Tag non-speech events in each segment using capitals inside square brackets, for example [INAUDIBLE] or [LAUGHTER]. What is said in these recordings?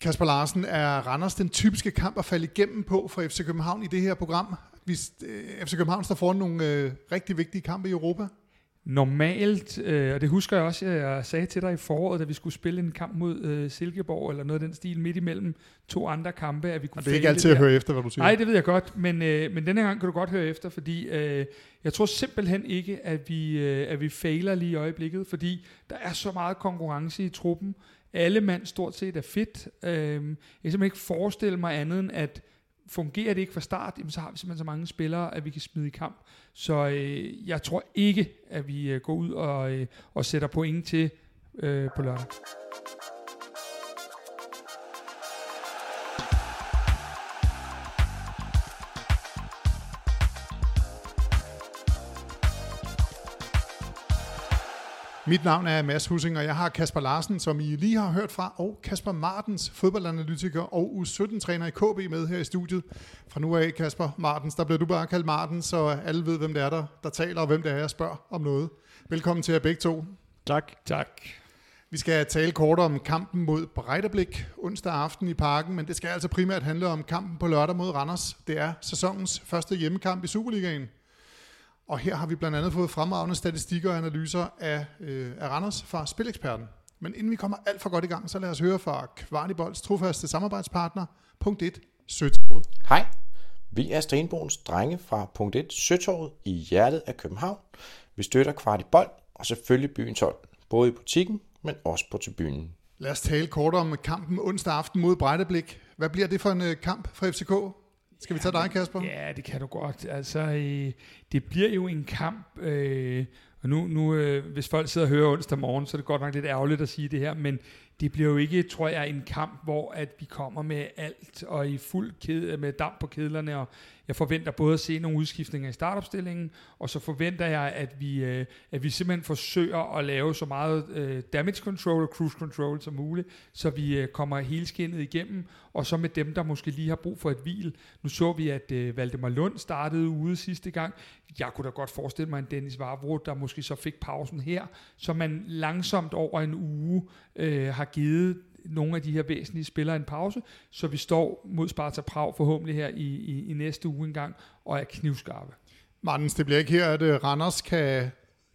Kasper Larsen, er Randers den typiske kamp at falde igennem på for FC København i det her program? Hvis øh, FC København står foran nogle øh, rigtig vigtige kampe i Europa? Normalt, øh, og det husker jeg også, jeg sagde til dig i foråret, da vi skulle spille en kamp mod øh, Silkeborg, eller noget af den stil, midt imellem to andre kampe, at vi kunne og det er ikke altid at høre efter, hvad du siger. Nej, det ved jeg godt, men, øh, men denne gang kan du godt høre efter, fordi øh, jeg tror simpelthen ikke, at vi, øh, at vi fejler lige i øjeblikket, fordi der er så meget konkurrence i truppen. Alle mand stort set er fedt. Øh, jeg kan simpelthen ikke forestille mig andet end, at fungerer det ikke fra start, jamen, så har vi simpelthen så mange spillere, at vi kan smide i kamp. Så øh, jeg tror ikke, at vi øh, går ud og, øh, og sætter point til øh, på lørdag. Mit navn er Mads Hussing, og jeg har Kasper Larsen, som I lige har hørt fra, og Kasper Martens, fodboldanalytiker og U17-træner i KB med her i studiet. Fra nu af, Kasper Martens, der bliver du bare kaldt Martens, så alle ved, hvem det er, der, der taler, og hvem det er, jeg spørger om noget. Velkommen til jer begge to. Tak. Tak. Vi skal tale kort om kampen mod Brejdeblik onsdag aften i parken, men det skal altså primært handle om kampen på lørdag mod Randers. Det er sæsonens første hjemmekamp i Superligaen. Og her har vi blandt andet fået fremragende statistikker og analyser af, øh, af Randers fra Spileksperten. Men inden vi kommer alt for godt i gang, så lad os høre fra Kvartibolds trofaste samarbejdspartner, punkt 1, Søtorvet. Hej, vi er Stenbogens drenge fra punkt 1, Søtorvet i hjertet af København. Vi støtter Kvartibold og selvfølgelig byens hold, både i butikken, men også på tribunen. Lad os tale kort om kampen onsdag aften mod Brejdeblik. Hvad bliver det for en øh, kamp for FCK? Skal vi tage dig, Kasper? Ja, det kan du godt. Altså, øh, det bliver jo en kamp, øh, og nu, nu øh, hvis folk sidder og hører onsdag morgen, så er det godt nok lidt ærgerligt at sige det her, men det bliver jo ikke, tror jeg, en kamp, hvor at vi kommer med alt og i fuld kæde, med damp på kedlerne, og jeg forventer både at se nogle udskiftninger i startopstillingen, og så forventer jeg, at vi, øh, at vi simpelthen forsøger at lave så meget øh, damage control og cruise control som muligt, så vi øh, kommer hele skinnet igennem, og så med dem, der måske lige har brug for et hvil. Nu så vi, at øh, Valdemar Lund startede ude sidste gang. Jeg kunne da godt forestille mig en Dennis Vavro, der måske så fik pausen her, så man langsomt over en uge øh, har givet nogle af de her væsentlige spillere en pause, så vi står mod Sparta Prag forhåbentlig her i, i, i næste uge engang, og er knivskarpe. Martens, det bliver ikke her, at øh, Randers kan,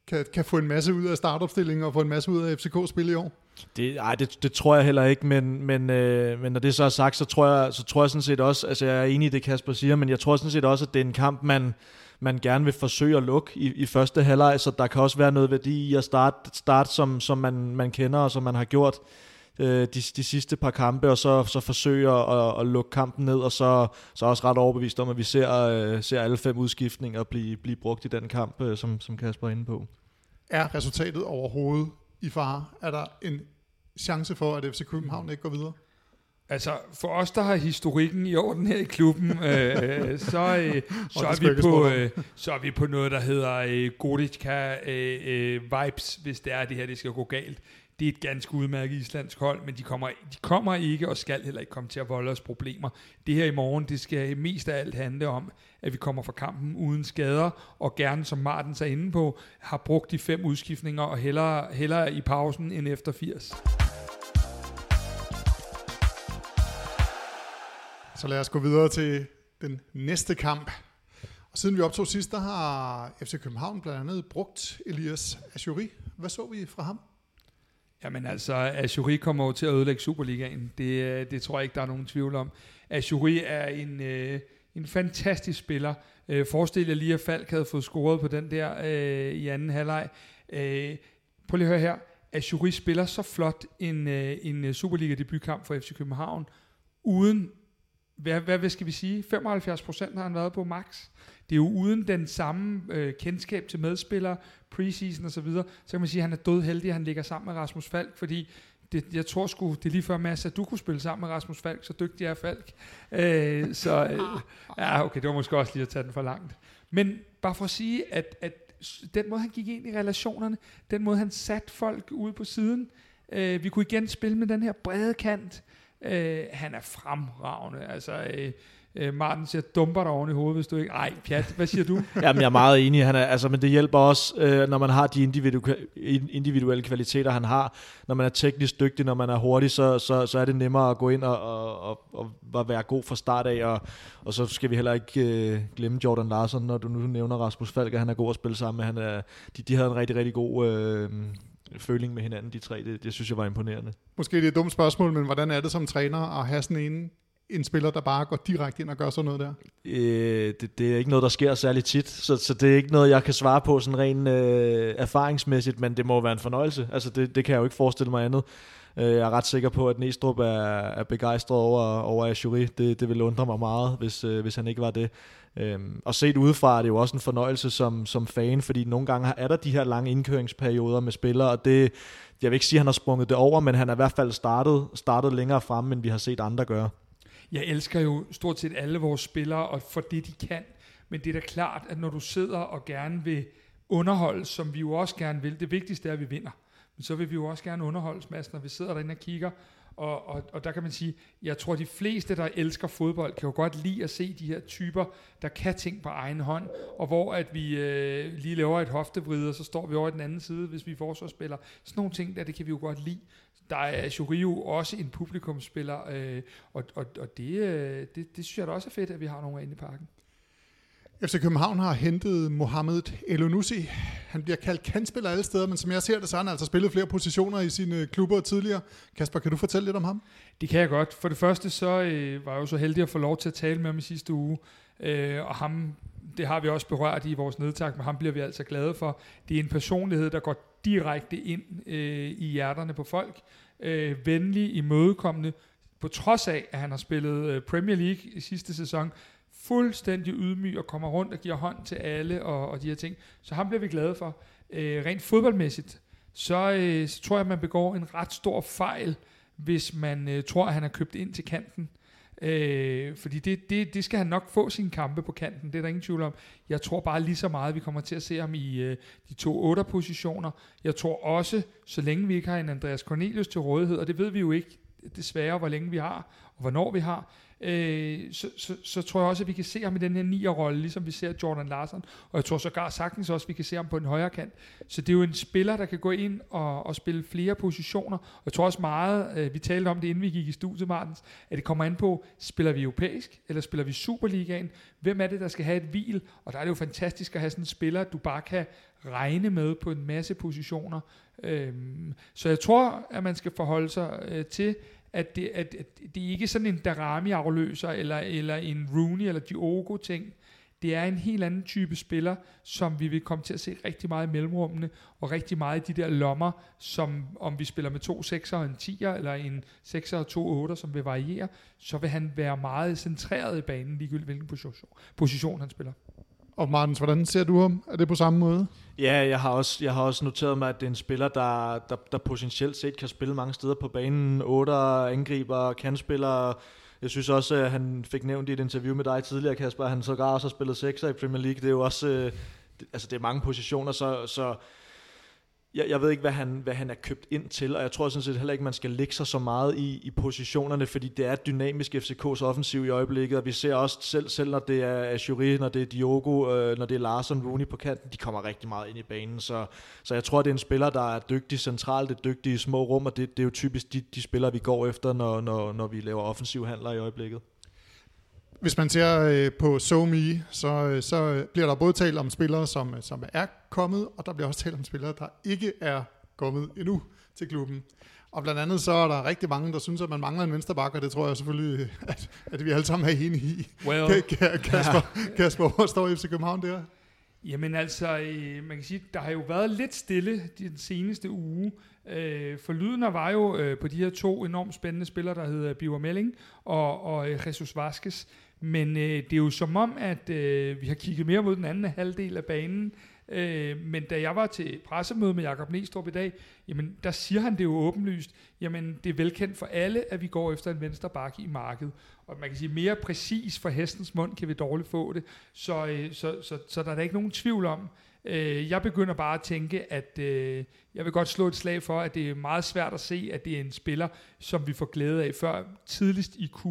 kan, kan få en masse ud af startopstillingen og få en masse ud af FCK-spil i år? Det, ej, det, det tror jeg heller ikke, men, men, øh, men når det så er sagt, så tror, jeg, så tror jeg sådan set også, altså jeg er enig i det, Kasper siger, men jeg tror sådan set også, at det er en kamp, man, man gerne vil forsøge at lukke i, i første halvleg, så der kan også være noget værdi i at starte, starte som, som man, man kender og som man har gjort øh, de, de sidste par kampe, og så, så forsøge at, at lukke kampen ned, og så, så også ret overbevist om, at vi ser, øh, ser alle fem udskiftninger blive, blive brugt i den kamp, øh, som, som Kasper er inde på. Er resultatet overhovedet i fare? Er der en chance for, at FC København ikke går videre? Altså, for os, der har historikken i orden her i klubben, øh, så, øh, [LAUGHS] så, er vi på, øh, så er vi på noget, der hedder øh, Gorica øh, øh, vibes, hvis det er, det her det skal gå galt. Det er et ganske udmærket islandsk hold, men de kommer, de kommer ikke og skal heller ikke komme til at volde os problemer. Det her i morgen, det skal mest af alt handle om, at vi kommer fra kampen uden skader, og gerne, som Martin er inde på, har brugt de fem udskiftninger, og hellere, hellere i pausen end efter 80. Så lad os gå videre til den næste kamp. Og siden vi optog sidst, der har FC København blandt andet brugt Elias Ashuri. Hvad så vi fra ham? Jamen altså, Azuri kommer jo til at ødelægge Superligaen. Det, øh, det tror jeg ikke, der er nogen tvivl om. Azuri er en, øh, en fantastisk spiller. Øh, forestil jer lige, at Falk havde fået scoret på den der øh, i anden halvleg. Øh, prøv lige at høre her. Azuri spiller så flot en, øh, en Superliga-debutkamp for FC København, uden hvad, hvad, hvad skal vi sige, 75 procent har han været på max. Det er jo uden den samme øh, kendskab til medspillere, preseason og så videre, så kan man sige, at han er død heldig, at han ligger sammen med Rasmus Falk, fordi det, jeg tror sgu, det er lige før Mads, at du kunne spille sammen med Rasmus Falk, så dygtig er Falk. Øh, så øh, ja, okay, det var måske også lige at tage den for langt. Men bare for at sige, at, at den måde, han gik ind i relationerne, den måde, han satte folk ude på siden, øh, vi kunne igen spille med den her brede kant, Øh, han er fremragende. Altså, øh, Øh, Martin siger, dumper dig oven i hovedet, hvis du ikke... Ej, pjat, hvad siger du? [LAUGHS] Jamen, jeg er meget enig. Han er, altså, men det hjælper også, øh, når man har de individu- individuelle kvaliteter, han har. Når man er teknisk dygtig, når man er hurtig, så, så, så er det nemmere at gå ind og, og, og, og være god fra start af. Og, og så skal vi heller ikke øh, glemme Jordan Larsen, når du nu nævner Rasmus Falk, at han er god at spille sammen med. Han er, de, de havde en rigtig, rigtig god... Øh, føling med hinanden, de tre. Det, det synes jeg var imponerende. Måske det er et dumt spørgsmål, men hvordan er det som træner at have sådan en, en spiller, der bare går direkte ind og gør sådan noget der? Øh, det, det er ikke noget, der sker særlig tit, så, så det er ikke noget, jeg kan svare på sådan rent øh, erfaringsmæssigt, men det må være en fornøjelse. Altså det, det kan jeg jo ikke forestille mig andet. Øh, jeg er ret sikker på, at Næstrup er, er begejstret over, over Ashuri. Det, det ville undre mig meget, hvis, øh, hvis han ikke var det. Øh, og set udefra er det jo også en fornøjelse som, som fan, fordi nogle gange er der de her lange indkøringsperioder med spillere, og det, jeg vil ikke sige, at han har sprunget det over, men han er i hvert fald startet, startet længere frem, end vi har set andre gøre. Jeg elsker jo stort set alle vores spillere, og for det de kan, men det er da klart, at når du sidder og gerne vil underholde, som vi jo også gerne vil, det vigtigste er, at vi vinder. Men så vil vi jo også gerne underholdes, Mads, når vi sidder derinde og kigger, og, og, og der kan man sige, jeg tror de fleste, der elsker fodbold, kan jo godt lide at se de her typer, der kan ting på egen hånd, og hvor at vi øh, lige laver et hoftevrid, og så står vi over i den anden side, hvis vi er forsvarsspiller. Sådan nogle ting der, det kan vi jo godt lide. Der er Shorio også en publikumsspiller, øh, og, og, og det, øh, det, det synes jeg da også er fedt, at vi har nogle inde i parken. FC København har hentet Mohamed Elunussi. Han bliver kaldt kandspiller alle steder, men som jeg ser det, så har han altså spillet flere positioner i sine klubber tidligere. Kasper, kan du fortælle lidt om ham? Det kan jeg godt. For det første, så øh, var jeg jo så heldig at få lov til at tale med ham i sidste uge. Øh, og ham, det har vi også berørt i vores nedtag, men ham bliver vi altså glade for. Det er en personlighed, der går direkte ind øh, i hjerterne på folk. Øh, venlig, imødekommende, på trods af, at han har spillet øh, Premier League i sidste sæson, fuldstændig ydmyg og kommer rundt og giver hånd til alle og, og de her ting. Så ham bliver vi glade for. Øh, rent fodboldmæssigt, så, øh, så tror jeg, at man begår en ret stor fejl, hvis man øh, tror, at han er købt ind til kanten. Øh, Øh, fordi det, det, det skal han nok få sine kampe på kanten, det er der ingen tvivl om. Jeg tror bare lige så meget, at vi kommer til at se ham i øh, de to 8 positioner. Jeg tror også, så længe vi ikke har en Andreas Cornelius til rådighed, og det ved vi jo ikke desværre, hvor længe vi har, og hvornår vi har, øh, så, så, så tror jeg også, at vi kan se ham i den her nier-rolle, ligesom vi ser Jordan Larsen, og jeg tror sågar sagtens også, at vi kan se ham på den højre kant. Så det er jo en spiller, der kan gå ind og, og spille flere positioner, og jeg tror også meget, øh, vi talte om det, inden vi gik i studiet, Martens, at det kommer an på, spiller vi europæisk, eller spiller vi Superligaen? Hvem er det, der skal have et hvil? Og der er det jo fantastisk at have sådan en spiller, du bare kan regne med på en masse positioner. Øhm, så jeg tror, at man skal forholde sig øh, til, at det, at, at det ikke sådan en Darami-afløser, eller, eller en Rooney, eller Diogo-ting. Det er en helt anden type spiller, som vi vil komme til at se rigtig meget i mellemrummene, og rigtig meget i de der lommer, som om vi spiller med to 6'er og en 10'er, eller en 6'er og to 8'er, som vil variere, så vil han være meget centreret i banen, ligegyldigt hvilken position, position han spiller. Og Martens, hvordan ser du ham? Er det på samme måde? Ja, jeg har også, jeg har også noteret mig, at det er en spiller, der, der, der potentielt set kan spille mange steder på banen. 8 angriber, kandspiller. Jeg synes også, at han fik nævnt i et interview med dig tidligere, Kasper, at han sågar også har spillet 6'er i Premier League. Det er jo også, øh, det, altså det er mange positioner, så, så jeg, jeg ved ikke, hvad han, hvad han er købt ind til, og jeg tror sådan set heller ikke, man skal lægge sig så meget i, i positionerne, fordi det er dynamisk FCK's offensiv i øjeblikket, og vi ser også selv, selv når det er Ashuri, når det er Diogo, øh, når det er Larsen, Rooney på kanten, de kommer rigtig meget ind i banen, så, så jeg tror, det er en spiller, der er dygtig centralt, det er dygtig i små rum, og det, det er jo typisk de, de spillere, vi går efter, når, når, når vi laver offensiv handler i øjeblikket. Hvis man ser øh, på SoMe, så, øh, så bliver der både talt om spillere, som, som er kommet, og der bliver også talt om spillere, der ikke er kommet endnu til klubben. Og blandt andet så er der rigtig mange, der synes, at man mangler en vensterbak, og det tror jeg selvfølgelig, [LAUGHS] at, at vi alle sammen er enige i. Well. Kasper, Kasper, hvor står FC København der? Jamen altså, øh, man kan sige, der har jo været lidt stille den seneste uge. Øh, for Lydner var jo øh, på de her to enormt spændende spillere, der hedder Biver Melling og, og Jesus Vasquez. Men øh, det er jo som om, at øh, vi har kigget mere mod den anden halvdel af banen. Øh, men da jeg var til pressemøde med Jakob Næstrup i dag, jamen der siger han det jo åbenlyst, jamen det er velkendt for alle, at vi går efter en venstre bakke i markedet. Og man kan sige, mere præcis for hestens mund kan vi dårligt få det. Så, øh, så, så, så der er der ikke nogen tvivl om. Øh, jeg begynder bare at tænke, at øh, jeg vil godt slå et slag for, at det er meget svært at se, at det er en spiller, som vi får glæde af før tidligst i Q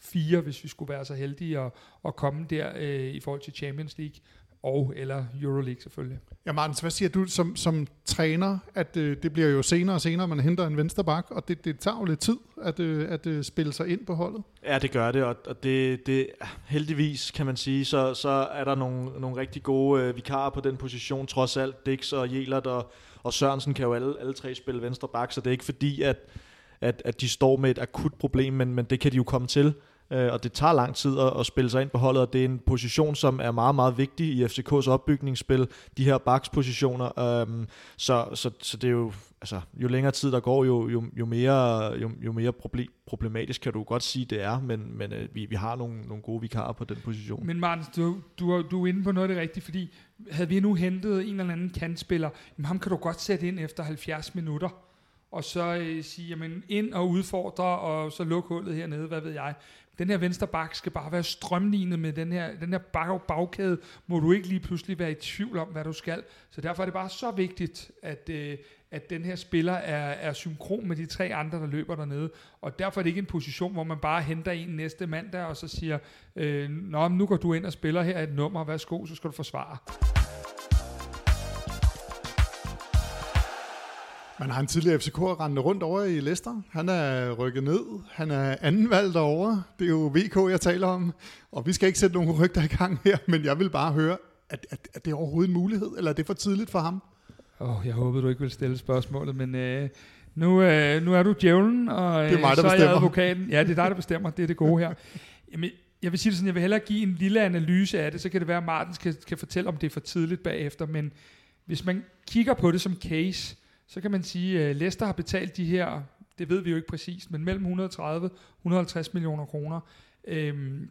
fire, hvis vi skulle være så heldige at, at komme der øh, i forhold til Champions League og eller Euroleague selvfølgelig. Ja, Martins, hvad siger du som, som træner, at øh, det bliver jo senere og senere, man henter en venstre bak, og det, det tager jo lidt tid at, øh, at øh, spille sig ind på holdet? Ja, det gør det, og, og det, det heldigvis kan man sige, så, så er der nogle, nogle rigtig gode øh, vikarer på den position, trods alt Dix og Jelert og, og Sørensen kan jo alle, alle tre spille venstre bak, så det er ikke fordi, at, at, at de står med et akut problem, men, men det kan de jo komme til øh, og det tager lang tid at, at spille sig ind på holdet, og det er en position, som er meget, meget vigtig i FCK's opbygningsspil, de her bakspositioner, øh, så, så, så det er jo, altså, jo længere tid der går, jo, jo, jo mere, jo, jo mere proble problematisk kan du godt sige, det er, men, men øh, vi, vi har nogle, nogle gode vikarer på den position. Men Martin, du, du, du er inde på noget af det rigtige, fordi havde vi nu hentet en eller anden kantspiller, jamen ham kan du godt sætte ind efter 70 minutter, og så øh, sige, jamen ind og udfordre, og så lukke hullet hernede, hvad ved jeg. Den her venstre bak skal bare være strømlignet med den her, den her bag, bagkæde, må du ikke lige pludselig være i tvivl om, hvad du skal. Så derfor er det bare så vigtigt, at, øh, at den her spiller er, er synkron med de tre andre, der løber dernede. Og derfor er det ikke en position, hvor man bare henter en næste mandag, og så siger, øh, Nå, nu går du ind og spiller her et nummer, værsgo, så skal du forsvare. Man har en tidligere FCK rendende rundt over i Leicester. Han er rykket ned. Han er anden valg derovre. Det er jo VK, jeg taler om. Og vi skal ikke sætte nogen rygter i gang her, men jeg vil bare høre, at, at, at det er overhovedet en mulighed, eller er det for tidligt for ham? Oh, jeg håbede, du ikke ville stille spørgsmålet, men øh, nu, øh, nu er du djævlen, og øh, det er mig, så er jeg advokaten. Ja, det er dig, der bestemmer. Det er det gode her. Jamen, jeg vil sige det sådan, jeg vil hellere give en lille analyse af det, så kan det være, at Martin kan, kan fortælle, om det er for tidligt bagefter, men hvis man kigger på det som case, så kan man sige, at Leicester har betalt de her, det ved vi jo ikke præcist, men mellem 130 og 150 millioner kroner. Øhm,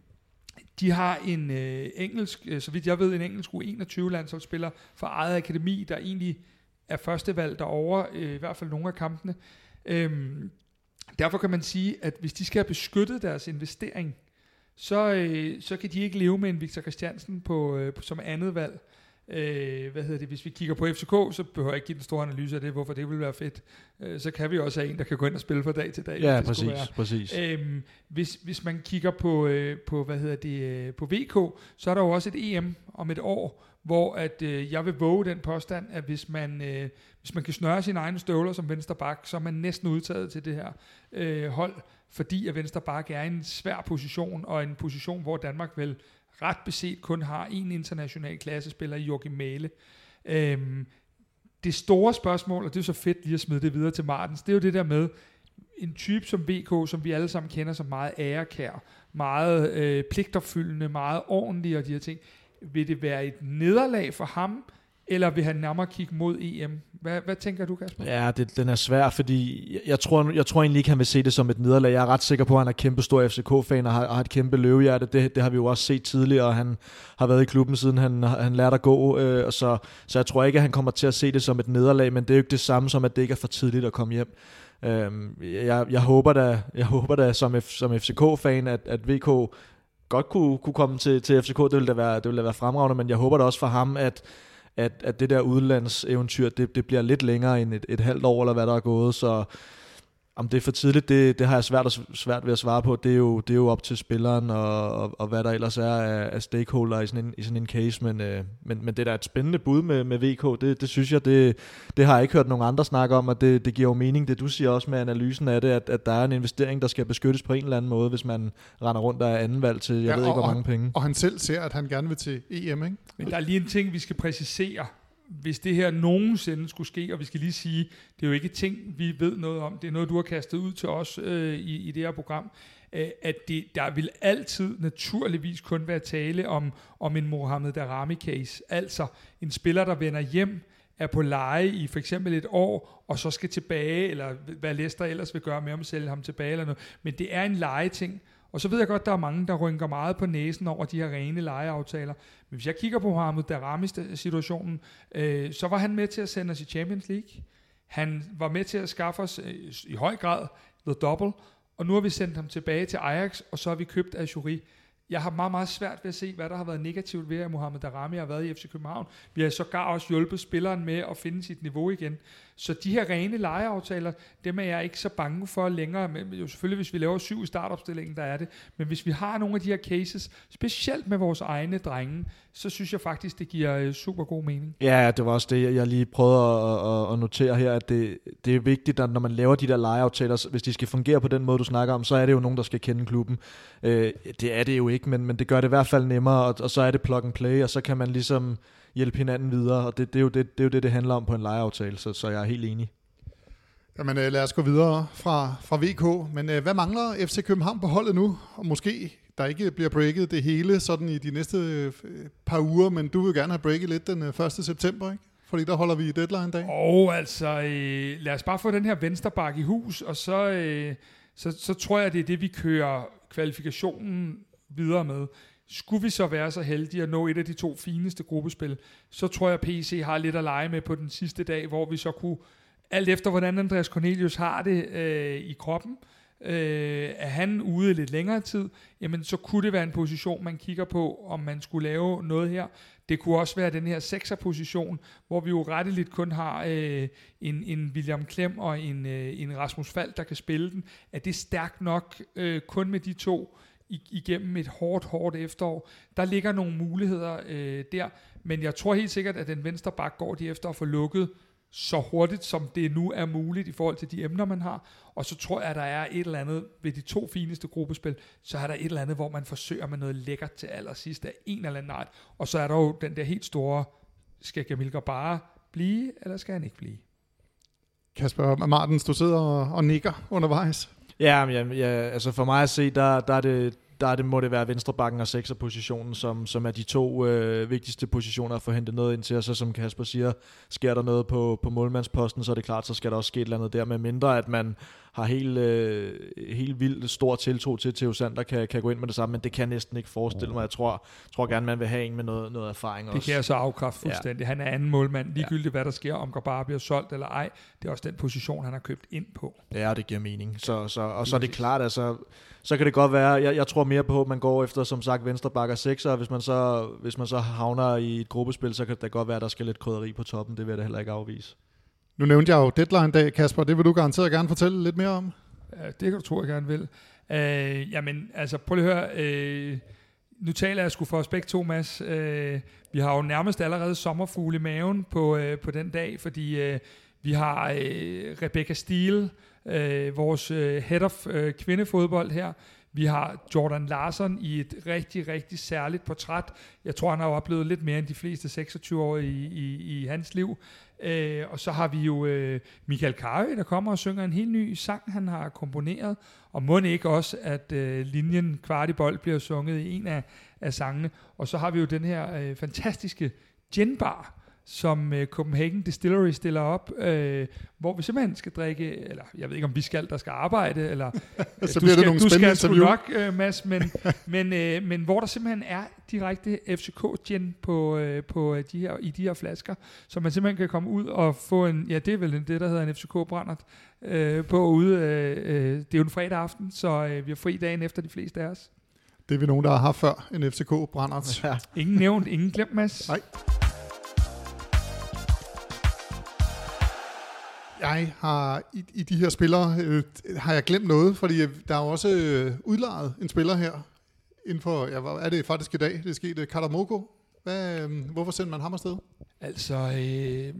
de har en øh, engelsk, øh, så vidt jeg ved, en engelsk U21-landsholdsspiller fra eget akademi, der egentlig er førstevalg derovre, øh, i hvert fald nogle af kampene. Øhm, derfor kan man sige, at hvis de skal have beskyttet deres investering, så, øh, så kan de ikke leve med en Victor Christiansen på, øh, på, som andet valg. Øh, hvad hedder det, hvis vi kigger på FCK, så behøver jeg ikke give den store analyse af det, hvorfor det vil være fedt. Øh, så kan vi også have en, der kan gå ind og spille fra dag til dag. Ja, præcis. Præcis. Øhm, hvis, hvis man kigger på, øh, på, hvad hedder det, øh, på VK, så er der jo også et EM om et år, hvor at, øh, jeg vil våge den påstand, at hvis man, øh, hvis man kan snøre sine egne støvler som venstre bak, så er man næsten udtaget til det her øh, hold, fordi at venstre bak er en svær position, og en position, hvor Danmark vil ret beset kun har en international klassespiller i Joachim Male. Øhm, det store spørgsmål, og det er så fedt lige at smide det videre til Martens, det er jo det der med, en type som VK, som vi alle sammen kender som meget ærekær, meget øh, pligtopfyldende, meget ordentlig og de her ting, vil det være et nederlag for ham, eller vil han nærmere kigge mod EM? Hvad, hvad tænker du, Kasper? Ja, det, den er svær, fordi jeg, jeg, tror, jeg tror egentlig ikke, han vil se det som et nederlag. Jeg er ret sikker på, at han er kæmpe stor FCK-fan og har, har et kæmpe løvehjerte. Det, det har vi jo også set tidligere, og han har været i klubben, siden han, han lærte at gå. Øh, og så, så jeg tror ikke, at han kommer til at se det som et nederlag, men det er jo ikke det samme som, at det ikke er for tidligt at komme hjem. Øhm, jeg, jeg håber da, jeg håber da som, F, som FCK-fan, at, at VK godt kunne, kunne komme til, til FCK. Det ville da være, det ville da være fremragende, men jeg håber da også for ham, at at, at det der udlandseventyr, det, det bliver lidt længere end et, et halvt år, eller hvad der er gået, så om det er for tidligt, det, det har jeg svært, svært ved at svare på. Det er jo, det er jo op til spilleren, og, og, og hvad der ellers er af, af stakeholder i sådan en, i sådan en case, men, øh, men, men det er da et spændende bud med, med VK, det, det synes jeg, det, det har jeg ikke hørt nogen andre snakke om, og det, det giver jo mening, det du siger også med analysen af det, at, at der er en investering, der skal beskyttes på en eller anden måde, hvis man render rundt af anden valg til, jeg ja, ved ikke, hvor mange penge. Og han selv ser, at han gerne vil til EM, ikke? Men der er lige en ting, vi skal præcisere, hvis det her nogensinde skulle ske, og vi skal lige sige, det er jo ikke ting, vi ved noget om, det er noget, du har kastet ud til os øh, i, i det her program, øh, at det, der vil altid naturligvis kun være tale om, om en Mohamed Darami-case, altså en spiller, der vender hjem, er på leje i for eksempel et år, og så skal tilbage, eller hvad Lester ellers vil gøre med at sælge ham tilbage eller noget. Men det er en lejeting, og så ved jeg godt, der er mange, der rynker meget på næsen over de her rene lejeaftaler. Men hvis jeg kigger på Mohamed Darami-situationen, øh, øh, så var han med til at sende os i Champions League. Han var med til at skaffe os øh, i høj grad the double, og nu har vi sendt ham tilbage til Ajax, og så har vi købt Ajuri. Jeg har meget, meget svært ved at se, hvad der har været negativt ved, at Mohamed Darami har været i FC København. Vi har sågar også hjulpet spilleren med at finde sit niveau igen. Så de her rene lejeaftaler, dem er jeg ikke så bange for længere. Men jo selvfølgelig, hvis vi laver syv i startopstillingen, der er det. Men hvis vi har nogle af de her cases, specielt med vores egne drenge, så synes jeg faktisk, det giver øh, super god mening. Ja, det var også det, jeg lige prøvede at, at, at notere her, at det, det er vigtigt, at når man laver de der lejeaftaler, hvis de skal fungere på den måde, du snakker om, så er det jo nogen, der skal kende klubben. Øh, det er det jo ikke, men, men det gør det i hvert fald nemmere, og, og så er det plug and play, og så kan man ligesom hjælpe hinanden videre, og det, det, er, jo det, det er jo det, det handler om på en lejeaftale, så, så jeg er helt enig. Jamen øh, lad os gå videre fra, fra VK. Men øh, hvad mangler FC København på holdet nu? Og måske der ikke bliver breaket det hele sådan i de næste øh, par uger, men du vil gerne have breaket lidt den 1. september, ikke? Fordi der holder vi deadline dag. Og altså, øh, lad os bare få den her vensterbak i hus, og så, øh, så, så tror jeg, det er det, vi kører kvalifikationen videre med. Skulle vi så være så heldige at nå et af de to fineste gruppespil, så tror jeg, at PC har lidt at lege med på den sidste dag, hvor vi så kunne, alt efter hvordan Andreas Cornelius har det øh, i kroppen, øh, er han ude lidt længere tid, jamen så kunne det være en position, man kigger på, om man skulle lave noget her. Det kunne også være den her sekserposition, hvor vi jo retteligt kun har øh, en, en William Klem og en, øh, en Rasmus Fald, der kan spille den. Er det stærkt nok øh, kun med de to igennem et hårdt, hårdt efterår? Der ligger nogle muligheder øh, der, men jeg tror helt sikkert, at den venstre bak går de efter at få lukket så hurtigt, som det nu er muligt i forhold til de emner, man har. Og så tror jeg, at der er et eller andet ved de to fineste gruppespil, så er der et eller andet, hvor man forsøger med noget lækkert til allersidst af en eller anden art. Og så er der jo den der helt store, skal Gamilker bare blive, eller skal han ikke blive? Kasper Martens, du sidder og, og nikker undervejs. Ja, men, ja, altså for mig at se, der, der er det der det, må det være venstrebakken og sekserpositionen, som, som er de to øh, vigtigste positioner at få hentet noget ind til. Og så som Kasper siger, sker der noget på, på målmandsposten, så er det klart, så skal der også ske et eller andet der, med mindre at man har helt, øh, helt vildt stor tiltro til, at Theo Sander kan, kan gå ind med det samme, men det kan jeg næsten ikke forestille mig. Jeg tror, tror gerne, man vil have en med noget, noget erfaring det også. Det kan jeg så afkræfte fuldstændig. Ja. Han er anden målmand, ligegyldigt ja. hvad der sker, om bare bliver solgt eller ej. Det er også den position, han har købt ind på. Ja, det giver mening. Så, så, og så er det klart, altså, så kan det godt være, jeg, jeg tror mere på, at man går efter, som sagt, venstre bakker 6, og hvis man, så, hvis man så havner i et gruppespil, så kan det godt være, at der skal lidt krydderi på toppen. Det vil jeg da heller ikke afvise. Nu nævnte jeg jo deadline-dag, Kasper. Det vil du garanteret gerne fortælle lidt mere om. Ja, det kan du tro, jeg gerne vil. Øh, jamen, altså, prøv lige at høre. Øh, nu taler jeg sgu for os begge to, Mads. Øh, vi har jo nærmest allerede sommerfugle i maven på, øh, på den dag, fordi øh, vi har øh, Rebecca Steele, øh, vores øh, head of øh, kvindefodbold her. Vi har Jordan Larsen i et rigtig, rigtig særligt portræt. Jeg tror, han har oplevet lidt mere end de fleste 26 år i, i, i hans liv. Øh, og så har vi jo øh, Michael Carøe, der kommer og synger en helt ny sang, han har komponeret. Og må ikke også, at øh, linjen Kvartibold bliver sunget i en af, af sangene. Og så har vi jo den her øh, fantastiske genbar, som uh, Copenhagen Distillery stiller op, uh, hvor vi simpelthen skal drikke, eller jeg ved ikke om vi skal, der skal arbejde, eller [LAUGHS] så du bliver skal, det nogle du skal sgu nok, uh, Mads, men, [LAUGHS] men, uh, men hvor der simpelthen er direkte FCK gin på, uh, på de her, i de her flasker, så man simpelthen kan komme ud og få en, ja det er vel det, der hedder en FCK brændert, uh, på ude, uh, uh, det er jo en fredag aften, så uh, vi har fri dagen efter de fleste af os. Det er vi nogen, der har haft før, en FCK brændert. Ja. Ingen nævnt, ingen glemt, Mads. Nej. Jeg har i, i de her spillere, øh, har jeg glemt noget, fordi øh, der er også øh, udlejet en spiller her, inden for, ja, er det faktisk i dag, det er sket, øh, Katamoko. Hvad, øh, hvorfor sendte man ham afsted? Altså, øh,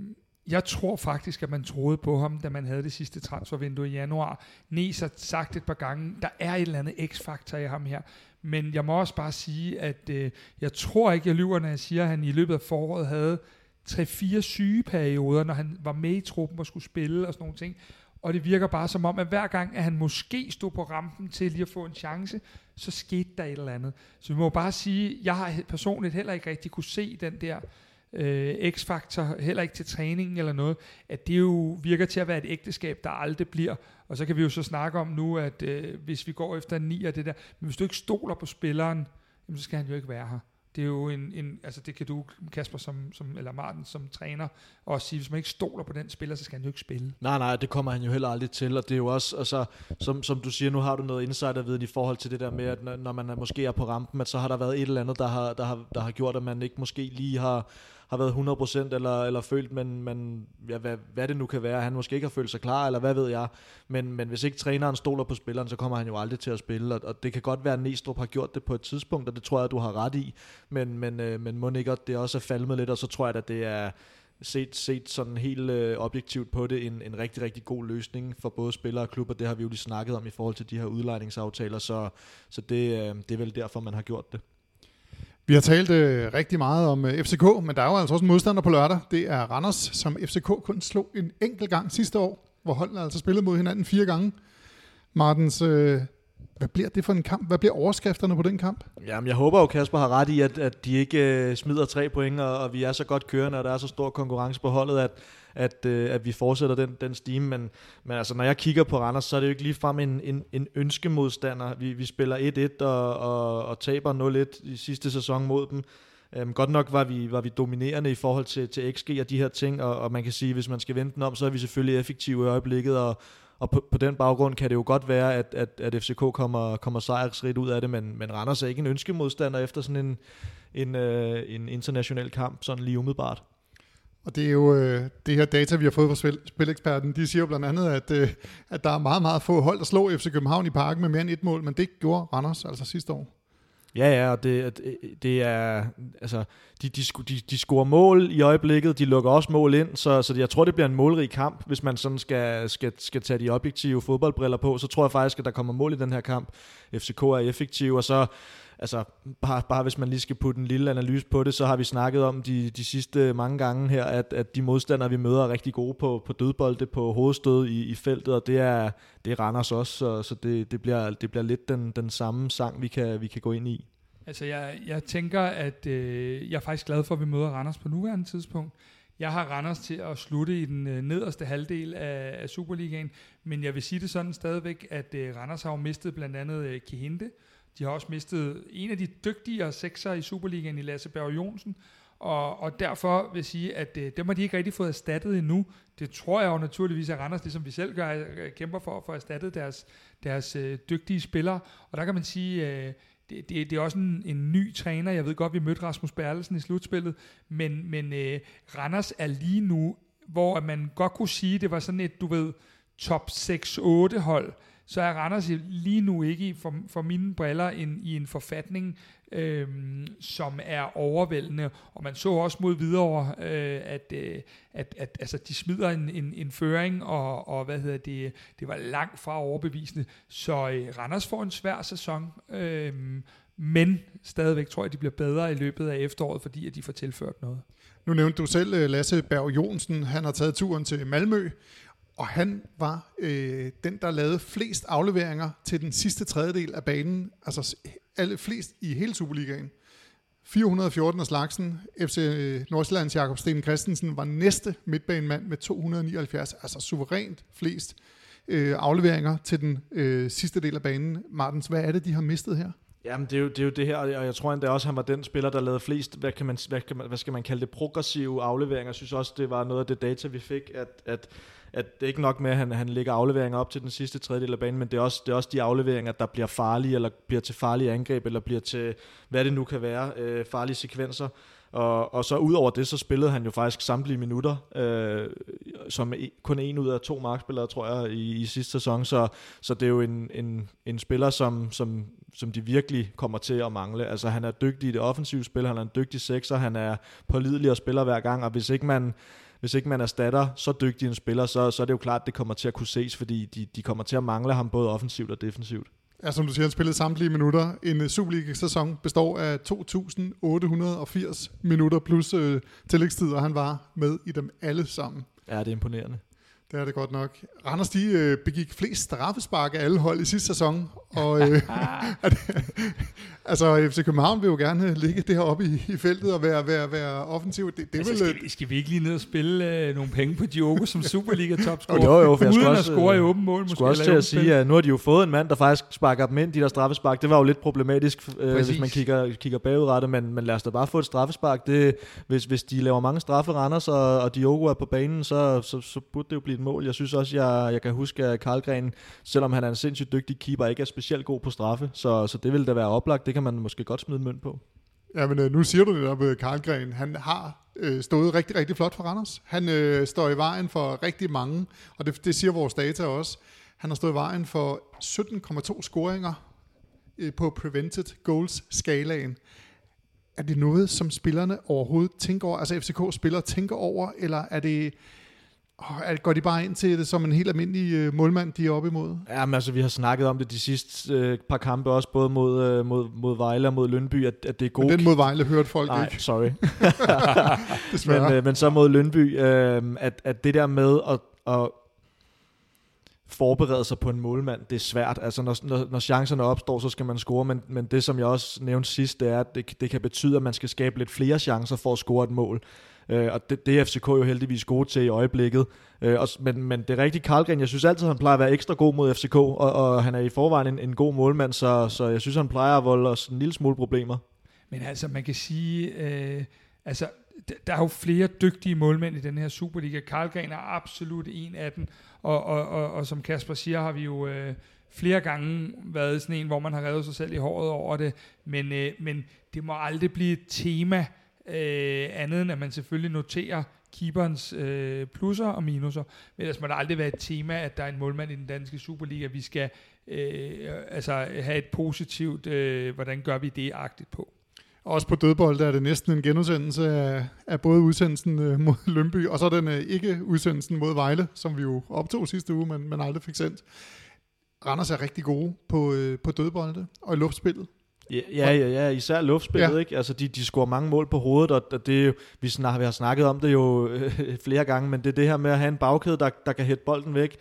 jeg tror faktisk, at man troede på ham, da man havde det sidste transfervindue i januar. Nes har sagt et par gange, der er et eller andet x-faktor i ham her. Men jeg må også bare sige, at øh, jeg tror ikke, jeg lyver, når jeg siger, at han i løbet af foråret havde 3-4 sygeperioder, når han var med i truppen og skulle spille og sådan nogle ting. Og det virker bare som om, at hver gang, at han måske stod på rampen til lige at få en chance, så skete der et eller andet. Så vi må bare sige, jeg har personligt heller ikke rigtig kunne se den der øh, x-faktor, heller ikke til træningen eller noget, at det jo virker til at være et ægteskab, der aldrig bliver. Og så kan vi jo så snakke om nu, at øh, hvis vi går efter en 9 og det der, men hvis du ikke stoler på spilleren, jamen, så skal han jo ikke være her det er jo en, en altså det kan du, Kasper, som, som, eller Martin, som træner, også sige, hvis man ikke stoler på den spiller, så skal han jo ikke spille. Nej, nej, det kommer han jo heller aldrig til, og det er jo også, altså, som, som du siger, nu har du noget insiderviden i forhold til det der med, at når, man er, måske er på rampen, at så har der været et eller andet, der har, der har, der har gjort, at man ikke måske lige har, har været 100% eller, eller følt, men, men ja, hvad, hvad det nu kan være, han måske ikke har følt sig klar, eller hvad ved jeg. Men, men hvis ikke træneren stoler på spilleren, så kommer han jo aldrig til at spille, og, og det kan godt være, at Næstrup har gjort det på et tidspunkt, og det tror jeg, du har ret i, men, men, øh, men må ikke, at det også er falmet lidt, og så tror jeg, at det er set, set sådan helt øh, objektivt på det, en, en rigtig, rigtig god løsning for både spillere og klubber. Det har vi jo lige snakket om i forhold til de her udlejningsaftaler, så, så det, øh, det er vel derfor, man har gjort det. Vi har talt øh, rigtig meget om øh, FCK, men der er jo altså også en modstander på lørdag. Det er Randers, som FCK kun slog en enkelt gang sidste år, hvor holdene altså spillet mod hinanden fire gange. Martens, øh, hvad bliver det for en kamp? Hvad bliver overskrifterne på den kamp? Jamen, jeg håber jo, Kasper har ret i, at, at de ikke øh, smider tre point, og, og vi er så godt kørende, og der er så stor konkurrence på holdet, at, at, øh, at vi fortsætter den, den stime. Men, men altså, når jeg kigger på Randers, så er det jo ikke ligefrem en, en, en ønskemodstander. Vi, vi spiller 1-1 og, og, og taber 0-1 i sidste sæson mod dem. Øhm, godt nok var vi, var vi dominerende i forhold til, til XG og de her ting, og, og man kan sige, hvis man skal vente den om, så er vi selvfølgelig effektive i øjeblikket, og, og på, på den baggrund kan det jo godt være, at, at, at FCK kommer, kommer sejrsrigt ud af det, men, men Randers er ikke en ønskemodstander efter sådan en, en, øh, en international kamp, sådan lige umiddelbart. Og det er jo øh, det her data, vi har fået fra spil, Spileksperten. De siger jo blandt andet, at, øh, at der er meget, meget få hold, der slår FC København i parken med mere end et mål, men det gjorde Randers altså sidste år. Ja, ja, og det, øh, det er, altså, de, de, de, de scorer mål i øjeblikket, de lukker også mål ind, så, så jeg tror, det bliver en målrig kamp, hvis man sådan skal, skal, skal tage de objektive fodboldbriller på, så tror jeg faktisk, at der kommer mål i den her kamp. FCK er effektiv, og så altså bare, bare hvis man lige skal putte en lille analyse på det, så har vi snakket om de, de sidste mange gange her, at, at de modstandere, vi møder, er rigtig gode på, på dødbolde, på hovedstød i, i feltet, og det er, det Randers også, så, så det, det, bliver, det bliver lidt den, den samme sang, vi kan, vi kan gå ind i. Altså jeg, jeg tænker, at øh, jeg er faktisk glad for, at vi møder Randers på nuværende tidspunkt. Jeg har Randers til at slutte i den øh, nederste halvdel af, af Superligaen, men jeg vil sige det sådan stadigvæk, at øh, Randers har jo mistet blandt andet øh, Kihinde, de har også mistet en af de dygtigere sekser i Superligaen i Lasse Berg Jonsen, og, og derfor vil jeg sige, at øh, dem har de ikke rigtig fået erstattet endnu. Det tror jeg jo naturligvis, at Randers, ligesom vi selv gør, øh, kæmper for at få erstattet deres, deres øh, dygtige spillere. Og der kan man sige, øh, det, det, det er også en, en ny træner. Jeg ved godt, vi mødte Rasmus Berlesen i slutspillet, men, men øh, Randers er lige nu, hvor man godt kunne sige, det var sådan et, du ved, top 6-8 hold, så er Randers lige nu ikke for, for mine briller en, i en forfatning, øh, som er overvældende. Og man så også mod videre, øh, at, øh, at, at altså, de smider en, en, en føring, og, og hvad hedder det, det var langt fra overbevisende. Så øh, Randers får en svær sæson, øh, men stadigvæk tror jeg, de bliver bedre i løbet af efteråret, fordi at de får tilført noget. Nu nævnte du selv øh, Lasse Berg Jonsen, han har taget turen til Malmø, og han var øh, den, der lavede flest afleveringer til den sidste tredjedel af banen, altså alle flest i hele Superligaen. 414 af slagsen. FC øh, Nordsjællands Jakob Sten Christensen var næste midtbanemand med 279, altså suverænt flest øh, afleveringer til den øh, sidste del af banen. Martens, hvad er det, de har mistet her? Jamen, det er, jo, det er jo det her, og jeg tror endda også, at han var den spiller, der lavede flest, hvad, kan man, hvad, kan man, hvad skal man kalde det, progressive afleveringer. Jeg synes også, det var noget af det data, vi fik, at, at at det er ikke nok med, at han, han lægger afleveringer op til den sidste tredjedel af banen, men det er, også, det er også de afleveringer, der bliver farlige, eller bliver til farlige angreb, eller bliver til, hvad det nu kan være, øh, farlige sekvenser. Og, og så ud over det, så spillede han jo faktisk samtlige minutter, øh, som e, kun en ud af to markspillere, tror jeg, i, i sidste sæson. Så, så det er jo en, en, en spiller, som, som, som de virkelig kommer til at mangle. Altså han er dygtig i det offensive spil, han er en dygtig sekser, han er pålidelig og spiller hver gang, og hvis ikke man hvis ikke man erstatter så dygtig en spiller, så, så er det jo klart, at det kommer til at kunne ses, fordi de, de kommer til at mangle ham både offensivt og defensivt. Ja, som du siger, han spillede samtlige minutter. En øh, Superliga-sæson består af 2.880 minutter plus øh, tillægstid, og han var med i dem alle sammen. Ja, det er imponerende. Det er det godt nok. Randers de øh, begik flest straffespark af alle hold i sidste sæson. Og, øh, [LAUGHS] altså FC København vil jo gerne ligge det her oppe i, i feltet og være, være, være offensiv. Det, det altså, vil, skal, vi, skal vi ikke lige ned og spille øh, nogle penge på Diogo som Superliga topscorer? jo, jo, for jeg Uden skulle at også, score i åben mål. Måske skulle også til at sige, at nu har de jo fået en mand, der faktisk sparker dem ind, de der straffespark. Det var jo lidt problematisk, øh, hvis man kigger, kigger bagudrettet, men, men lad os da bare få et straffespark. Det, hvis, hvis de laver mange straffe Randers, og, og Diogo er på banen, så, så, så burde det jo blive et mål. Jeg synes også, jeg, jeg kan huske, at Karlgren, selvom han er en sindssygt dygtig keeper, ikke er specielt god på straffe, så, så det vil da være oplagt. Det kan man måske godt smide mønt på. Ja, men øh, nu siger du det der med Karlgren. Han har øh, stået rigtig, rigtig flot for Randers. Han øh, står i vejen for rigtig mange, og det, det siger vores data også. Han har stået i vejen for 17,2 scoringer øh, på prevented goals skalaen. Er det noget, som spillerne overhovedet tænker over, altså FCK-spillere tænker over, eller er det, oh, går de bare ind til det som en helt almindelig øh, målmand, de er oppe imod? Jamen altså, vi har snakket om det de sidste øh, par kampe, også både mod, øh, mod, mod Vejle og mod Lønby, at, at det er god... Men den mod Vejle hørte folk Nej, ikke. sorry. [LAUGHS] Men, øh, men så mod Lønby, øh, at, at det der med at, at forberede sig på en målmand, det er svært. Altså, når, når, når chancerne opstår, så skal man score, men, men det, som jeg også nævnte sidst, det er, at det, det kan betyde, at man skal skabe lidt flere chancer for at score et mål. Øh, og det, det er FCK jo heldigvis gode til i øjeblikket. Øh, og, men, men det er rigtigt, Karlgren, jeg synes altid, han plejer at være ekstra god mod FCK, og, og han er i forvejen en, en god målmand, så, så jeg synes, han plejer at volde os en lille smule problemer. Men altså, man kan sige, øh, altså, der er jo flere dygtige målmænd i den her Superliga. Karlgren er absolut en af dem, og, og, og, og som Kasper siger, har vi jo øh, flere gange været sådan en, hvor man har reddet sig selv i håret over det, men, øh, men det må aldrig blive et tema, øh, andet end at man selvfølgelig noterer keeperens øh, plusser og minuser, men ellers må det aldrig være et tema, at der er en målmand i den danske Superliga, vi skal øh, altså have et positivt, øh, hvordan gør vi det-agtigt på. Også på dødbold er det næsten en genudsendelse af, af både udsendelsen øh, mod Lønby, og så den øh, ikke udsendelsen mod Vejle, som vi jo optog sidste uge, men, men aldrig fik sendt. Randers er rigtig gode på, øh, på dødbolde og i luftspillet. Ja, ja, ja, ja især luftspillet, ja. ikke? Altså, de, de scorer mange mål på hovedet, og det er jo, vi, snak, vi har snakket om det jo øh, [LAUGHS] flere gange, men det er det her med at have en bagkæde, der, der kan hætte bolden væk.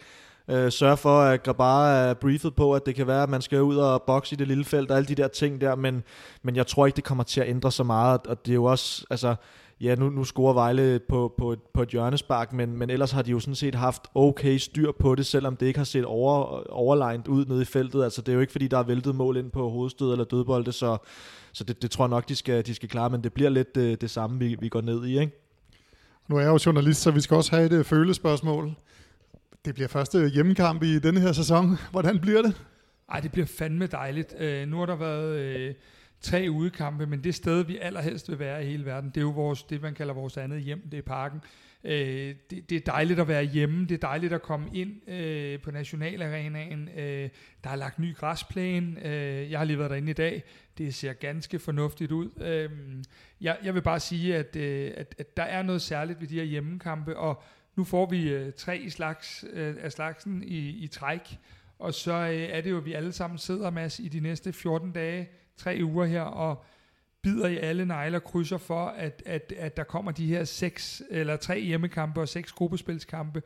Øh, sørge for, at Grabar er briefet på, at det kan være, at man skal ud og bokse i det lille felt, og alle de der ting der, men, men jeg tror ikke, det kommer til at ændre så meget, og det er jo også, altså, ja, nu, nu scorer Vejle på, på, et, på et hjørnespark, men, men ellers har de jo sådan set haft okay styr på det, selvom det ikke har set over, overlegnet ud nede i feltet. Altså, det er jo ikke, fordi der er væltet mål ind på hovedstød eller dødbolde, så, så det, det tror jeg nok, de skal, de skal klare, men det bliver lidt det, det samme, vi, vi går ned i, ikke? Nu er jeg jo journalist, så vi skal også have et øh, følespørgsmål. Det bliver første hjemmekamp i denne her sæson. [LAUGHS] Hvordan bliver det? Ej, det bliver fandme dejligt. Øh, nu har der været øh, tre udekampe, men det sted, vi allerhelst vil være i hele verden, det er jo vores, det, man kalder vores andet hjem, det er parken. Øh, det, det er dejligt at være hjemme, det er dejligt at komme ind øh, på nationalarenaen. Øh, der er lagt ny græsplæne, øh, jeg har lige været derinde i dag, det ser ganske fornuftigt ud. Øh, jeg, jeg vil bare sige, at, øh, at, at der er noget særligt ved de her hjemmekampe, og nu får vi øh, tre i slags, øh, af slagsen i, i træk, og så øh, er det jo, at vi alle sammen sidder, Mads, i de næste 14 dage, tre uger her, og bider i alle negler krydser for, at, at, at der kommer de her seks eller tre hjemmekampe og seks gruppespilskampe,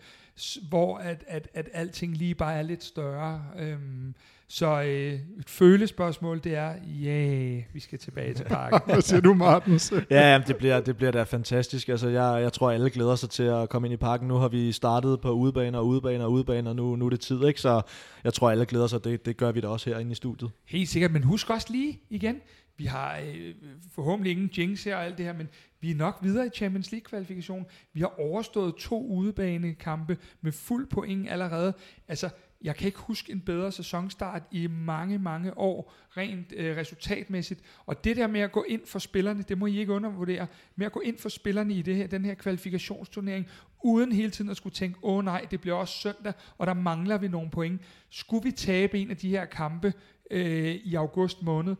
hvor at, at, at alting lige bare er lidt større. Øhm, så øh, et følespørgsmål, det er, ja, yeah, vi skal tilbage til parken. [LAUGHS] Hvad siger du, Martens? ja, jamen, det bliver, det bliver da fantastisk. Altså, jeg, jeg tror, alle glæder sig til at komme ind i parken. Nu har vi startet på udebane og udebane og udebane, og nu, nu er det tid, ikke? Så jeg tror, alle glæder sig. Det, det gør vi da også herinde i studiet. Helt sikkert, men husk også lige igen, vi har øh, forhåbentlig ingen jinx her og alt det her, men vi er nok videre i Champions League kvalifikation. Vi har overstået to udebanekampe med fuld point allerede. Altså, jeg kan ikke huske en bedre sæsonstart i mange, mange år, rent øh, resultatmæssigt. Og det der med at gå ind for spillerne, det må I ikke undervurdere, med at gå ind for spillerne i det her, den her kvalifikationsturnering, uden hele tiden at skulle tænke, åh oh, nej, det bliver også søndag, og der mangler vi nogle point. Skulle vi tabe en af de her kampe øh, i august måned,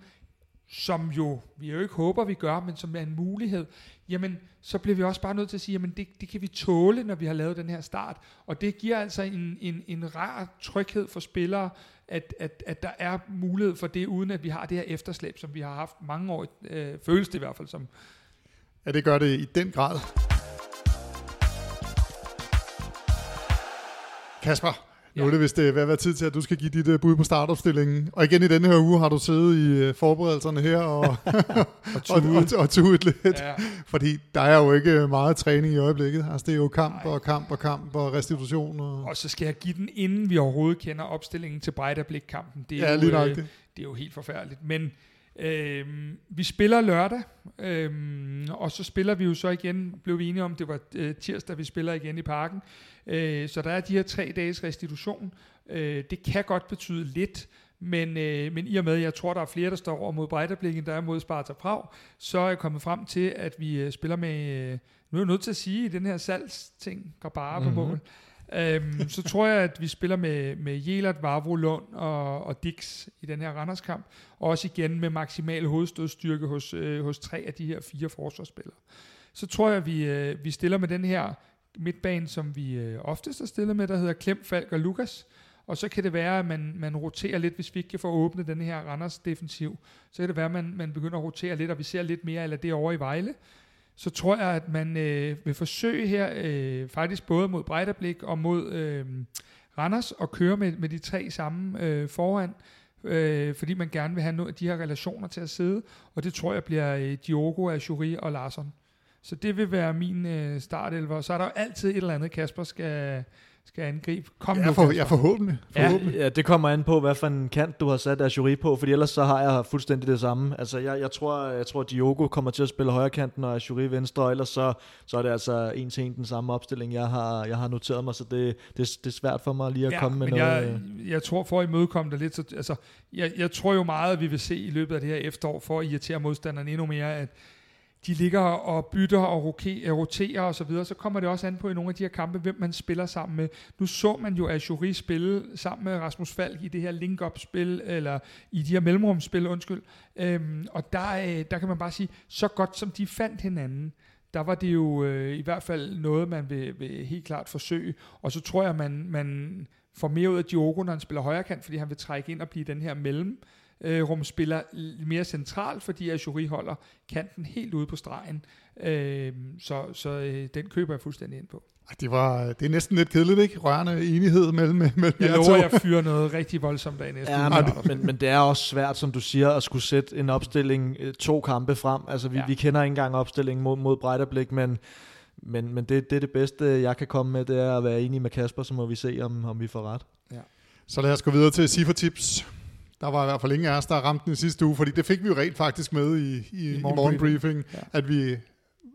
som jo, vi jo ikke håber, vi gør, men som er en mulighed, jamen, så bliver vi også bare nødt til at sige, jamen, det, det kan vi tåle, når vi har lavet den her start. Og det giver altså en, en, en rar tryghed for spillere, at, at, at der er mulighed for det, uden at vi har det her efterslæb, som vi har haft mange år, øh, føles det i hvert fald som. Ja, det gør det i den grad. Kasper, nu er det vist det ved at være tid til, at du skal give dit uh, bud på startopstillingen. Og igen i denne her uge har du siddet i uh, forberedelserne her og, [LAUGHS] og, og, og, og tudet lidt. Ja. Fordi der er jo ikke meget træning i øjeblikket. Altså det er jo kamp Nej. og kamp og kamp og restitution. Og, og så skal jeg give den, inden vi overhovedet kender opstillingen til Breitablik-kampen. Det er, ja, jo, lige nok det. det er jo helt forfærdeligt. Men Øhm, vi spiller lørdag, øhm, og så spiller vi jo så igen, blev vi enige om, det var øh, tirsdag, vi spiller igen i parken. Øh, så der er de her tre dages restitution. Øh, det kan godt betyde lidt, Men, øh, men i og med, at jeg tror, der er flere, der står over mod Breiterblik, der er mod Sparta Prag, så er jeg kommet frem til, at vi øh, spiller med, øh, nu er jeg nødt til at sige, den her salgsting går bare mm-hmm. på mål. Øhm, så tror jeg, at vi spiller med, med Jelert, Vavro, Lund og, og Dix i den her Randers-kamp. Og også igen med maksimal hovedstødstyrke hos, øh, hos tre af de her fire forsvarsspillere. Så tror jeg, at vi, øh, vi stiller med den her midtbane, som vi øh, oftest har stillet med, der hedder Klem, Falk og Lukas. Og så kan det være, at man, man roterer lidt, hvis vi ikke kan få åbnet den her Randers defensiv. Så kan det være, at man, man begynder at rotere lidt, og vi ser lidt mere eller det over i Vejle så tror jeg, at man øh, vil forsøge her, øh, faktisk både mod Breiterblik og mod øh, Randers, at køre med, med de tre samme øh, foran, øh, fordi man gerne vil have noget af de her relationer til at sidde, og det tror jeg bliver øh, Diogo, Ashuri og Larsson. Så det vil være min øh, startelver. Så er der jo altid et eller andet, Kasper skal, skal angribe. Kom ja, nu, for, ja, forhåbentlig. forhåbentlig. Ja, ja, det kommer an på, hvad for en kant du har sat af jury på, fordi ellers så har jeg fuldstændig det samme. Altså, jeg, jeg, tror, jeg tror, Diogo kommer til at spille højre kanten og jury venstre, og ellers så, så er det altså en til en den samme opstilling, jeg har, jeg har noteret mig, så det, det, det er svært for mig lige at ja, komme med men noget. Jeg, jeg tror, for at imødekomme det lidt, så, altså, jeg, jeg tror jo meget, at vi vil se i løbet af det her efterår, for at irritere modstanderne endnu mere, at de ligger og bytter og øh, roterer og så videre, så kommer det også an på i nogle af de her kampe, hvem man spiller sammen med. Nu så man jo Ajuri spille sammen med Rasmus Falk i det her link-up-spil, eller i de her mellemrumspil, undskyld. Øhm, og der, øh, der kan man bare sige, så godt som de fandt hinanden, der var det jo øh, i hvert fald noget, man vil, vil helt klart forsøge. Og så tror jeg, man, man får mere ud af Diogo, når han spiller højre kant, fordi han vil trække ind og blive den her mellem øh, rumspiller mere centralt, fordi Ajuri holder kanten helt ude på stregen. Øh, så så øh, den køber jeg fuldstændig ind på. Det, var, det er næsten lidt kedeligt, ikke? Rørende enighed mellem, mellem Jeg lover, jeg fyrer noget rigtig voldsomt af næste ja, men, men, men det er også svært, som du siger, at skulle sætte en opstilling øh, to kampe frem. Altså, vi, ja. vi kender ikke engang opstillingen mod, mod Breiterblik, men, men, men det, det er det bedste, jeg kan komme med, det er at være enig med Kasper, så må vi se, om, om vi får ret. Ja. Så lad os gå videre til Sifa Tips. Der var i hvert fald ingen af os, der ramte den sidste uge, fordi det fik vi jo rent faktisk med i, i, I morgenbriefing, briefing, ja. at vi,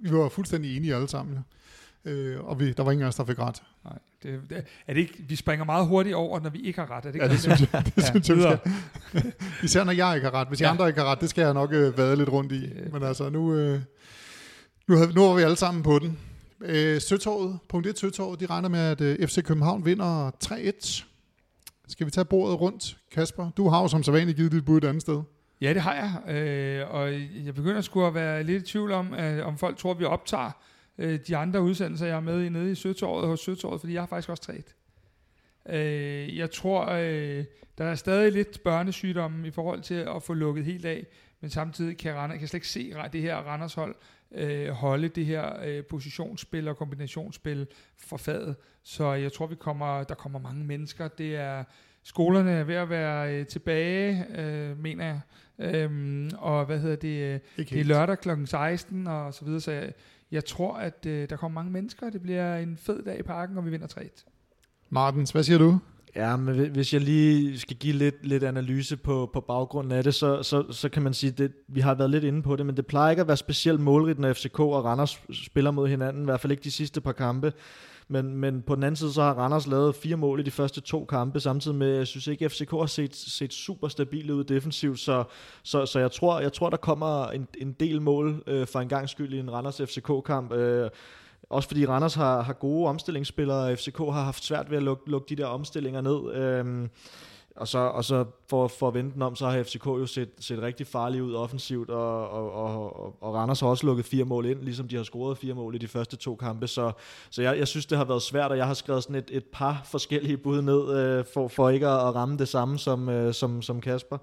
vi var fuldstændig enige alle sammen. Øh, og vi, der var ingen af os, der fik ret. Nej, det, det, er det ikke, vi springer meget hurtigt over, når vi ikke har ret. Er det, ja, det synes jeg, det ja, synes jeg skal. Især når jeg ikke har ret. Hvis ja. andre ikke har ret, det skal jeg nok øh, vade lidt rundt i. Men altså, nu, øh, nu, havde, nu var vi alle sammen på den. Øh, Søtorvet, punkt 1 Søtorvet, de regner med, at øh, FC København vinder 3-1. Skal vi tage bordet rundt, Kasper? Du har jo som sædvanligt givet dit bud et andet sted. Ja, det har jeg. Øh, og jeg begynder sgu at være lidt i tvivl om, øh, om folk tror, at vi optager øh, de andre udsendelser, jeg er med i nede i Søtorvet hos Søtorvet, fordi jeg har faktisk også træet. Øh, jeg tror, øh, der er stadig lidt børnesygdomme i forhold til at få lukket helt af, men samtidig kan jeg, kan slet ikke se det her Randers hold øh, holde det her øh, positionsspil og kombinationsspil for fadet. Så jeg tror, vi kommer, der kommer mange mennesker. Det er skolerne er ved at være øh, tilbage, øh, mener jeg. Øhm, og hvad hedder det? Ikke det er lørdag kl. 16 og så videre. Så jeg, jeg tror, at øh, der kommer mange mennesker. Det bliver en fed dag i parken, og vi vinder 3 Martens, hvad siger du? Ja, men hvis jeg lige skal give lidt, lidt analyse på, på baggrunden af det, så, så, så kan man sige, at vi har været lidt inde på det, men det plejer ikke at være specielt målrigt, når FCK og Randers spiller mod hinanden, i hvert fald ikke de sidste par kampe. Men, men på den anden side, så har Randers lavet fire mål i de første to kampe, samtidig med, jeg synes ikke, at FCK har set, set super stabilt ud defensivt, så, så, så jeg, tror, jeg tror, der kommer en, en del mål øh, for en gang skyld i en Randers FCK-kamp. Øh, også fordi Randers har, har gode omstillingsspillere, og FCK har haft svært ved at lukke, lukke de der omstillinger ned. Øhm, og så, og så for, for at vente den om, så har FCK jo set, set rigtig farligt ud offensivt, og, og, og, og Randers har også lukket fire mål ind, ligesom de har scoret fire mål i de første to kampe. Så, så jeg, jeg synes, det har været svært, og jeg har skrevet sådan et, et par forskellige bud ned, øh, for, for ikke at ramme det samme som, øh, som, som Kasper.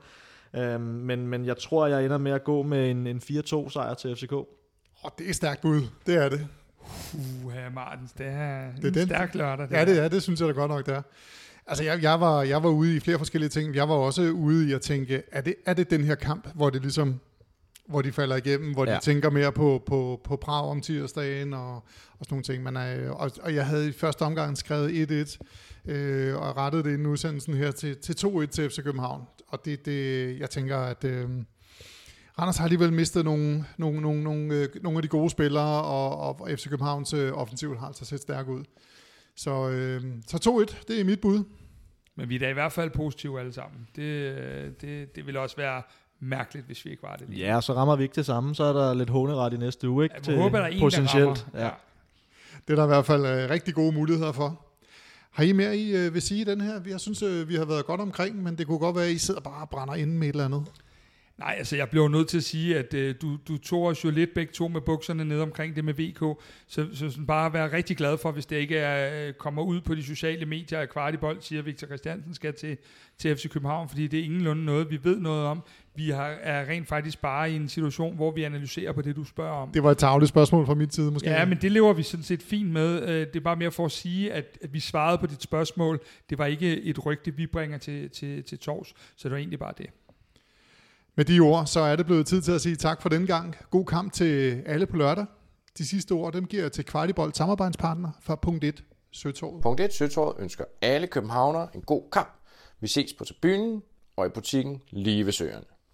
Øh, men, men jeg tror, jeg ender med at gå med en, en 4-2 sejr til FCK. Åh, det er stærkt bud. Det er det. Uh, Martins, det er, det er en den. stærk lørdag. Det ja, det er, det synes jeg da godt nok, det er. Altså, jeg, jeg, var, jeg var ude i flere forskellige ting. Jeg var også ude i at tænke, er det, er det den her kamp, hvor det ligesom hvor de falder igennem, hvor ja. de tænker mere på, på, på Prag om tirsdagen og, og sådan nogle ting. Men, øh, og, og jeg havde i første omgang skrevet 1-1 øh, og rettet det inden udsendelsen her til, til 2-1 til FC København. Og det, det jeg tænker, at øh, Randers har alligevel mistet nogle, nogle, nogle, nogle, øh, nogle af de gode spillere, og, og FC Københavns øh, offensiv har altså set stærk ud. Så, øh, så 2-1, det er mit bud. Men vi er da i hvert fald positive alle sammen. Det, det, det vil også være mærkeligt, hvis vi ikke var det. Lige. Ja, så rammer vi ikke det samme, så er der lidt håneret i næste uge, ikke? Jeg håber, der er en, potentielt. der. Ja. Det er der i hvert fald øh, rigtig gode muligheder for. Har I mere, I øh, vil sige den her? Jeg synes, øh, vi har været godt omkring, men det kunne godt være, at I sidder bare og brænder inde med et eller andet. Nej, altså jeg blev nødt til at sige, at øh, du, du tog os jo lidt begge to med bukserne ned omkring det med VK, så, så sådan bare være rigtig glad for, hvis det ikke er, øh, kommer ud på de sociale medier, at Kvartibold siger, at Victor Christiansen skal til, til FC København, fordi det er ingenlunde noget, vi ved noget om. Vi har, er rent faktisk bare i en situation, hvor vi analyserer på det, du spørger om. Det var et tavligt spørgsmål fra min side, måske. Ja, men det lever vi sådan set fint med. Øh, Det er bare mere for at sige, at, at vi svarede på dit spørgsmål. Det var ikke et rygte, vi bringer til, til, til tors, så det var egentlig bare det. Med de ord, så er det blevet tid til at sige tak for den gang. God kamp til alle på lørdag. De sidste ord, dem giver jeg til Kvartibold samarbejdspartner fra punkt 1, Søtorvet. Punkt 1. Søtorvet ønsker alle københavnere en god kamp. Vi ses på tribunen og i butikken lige ved søerne.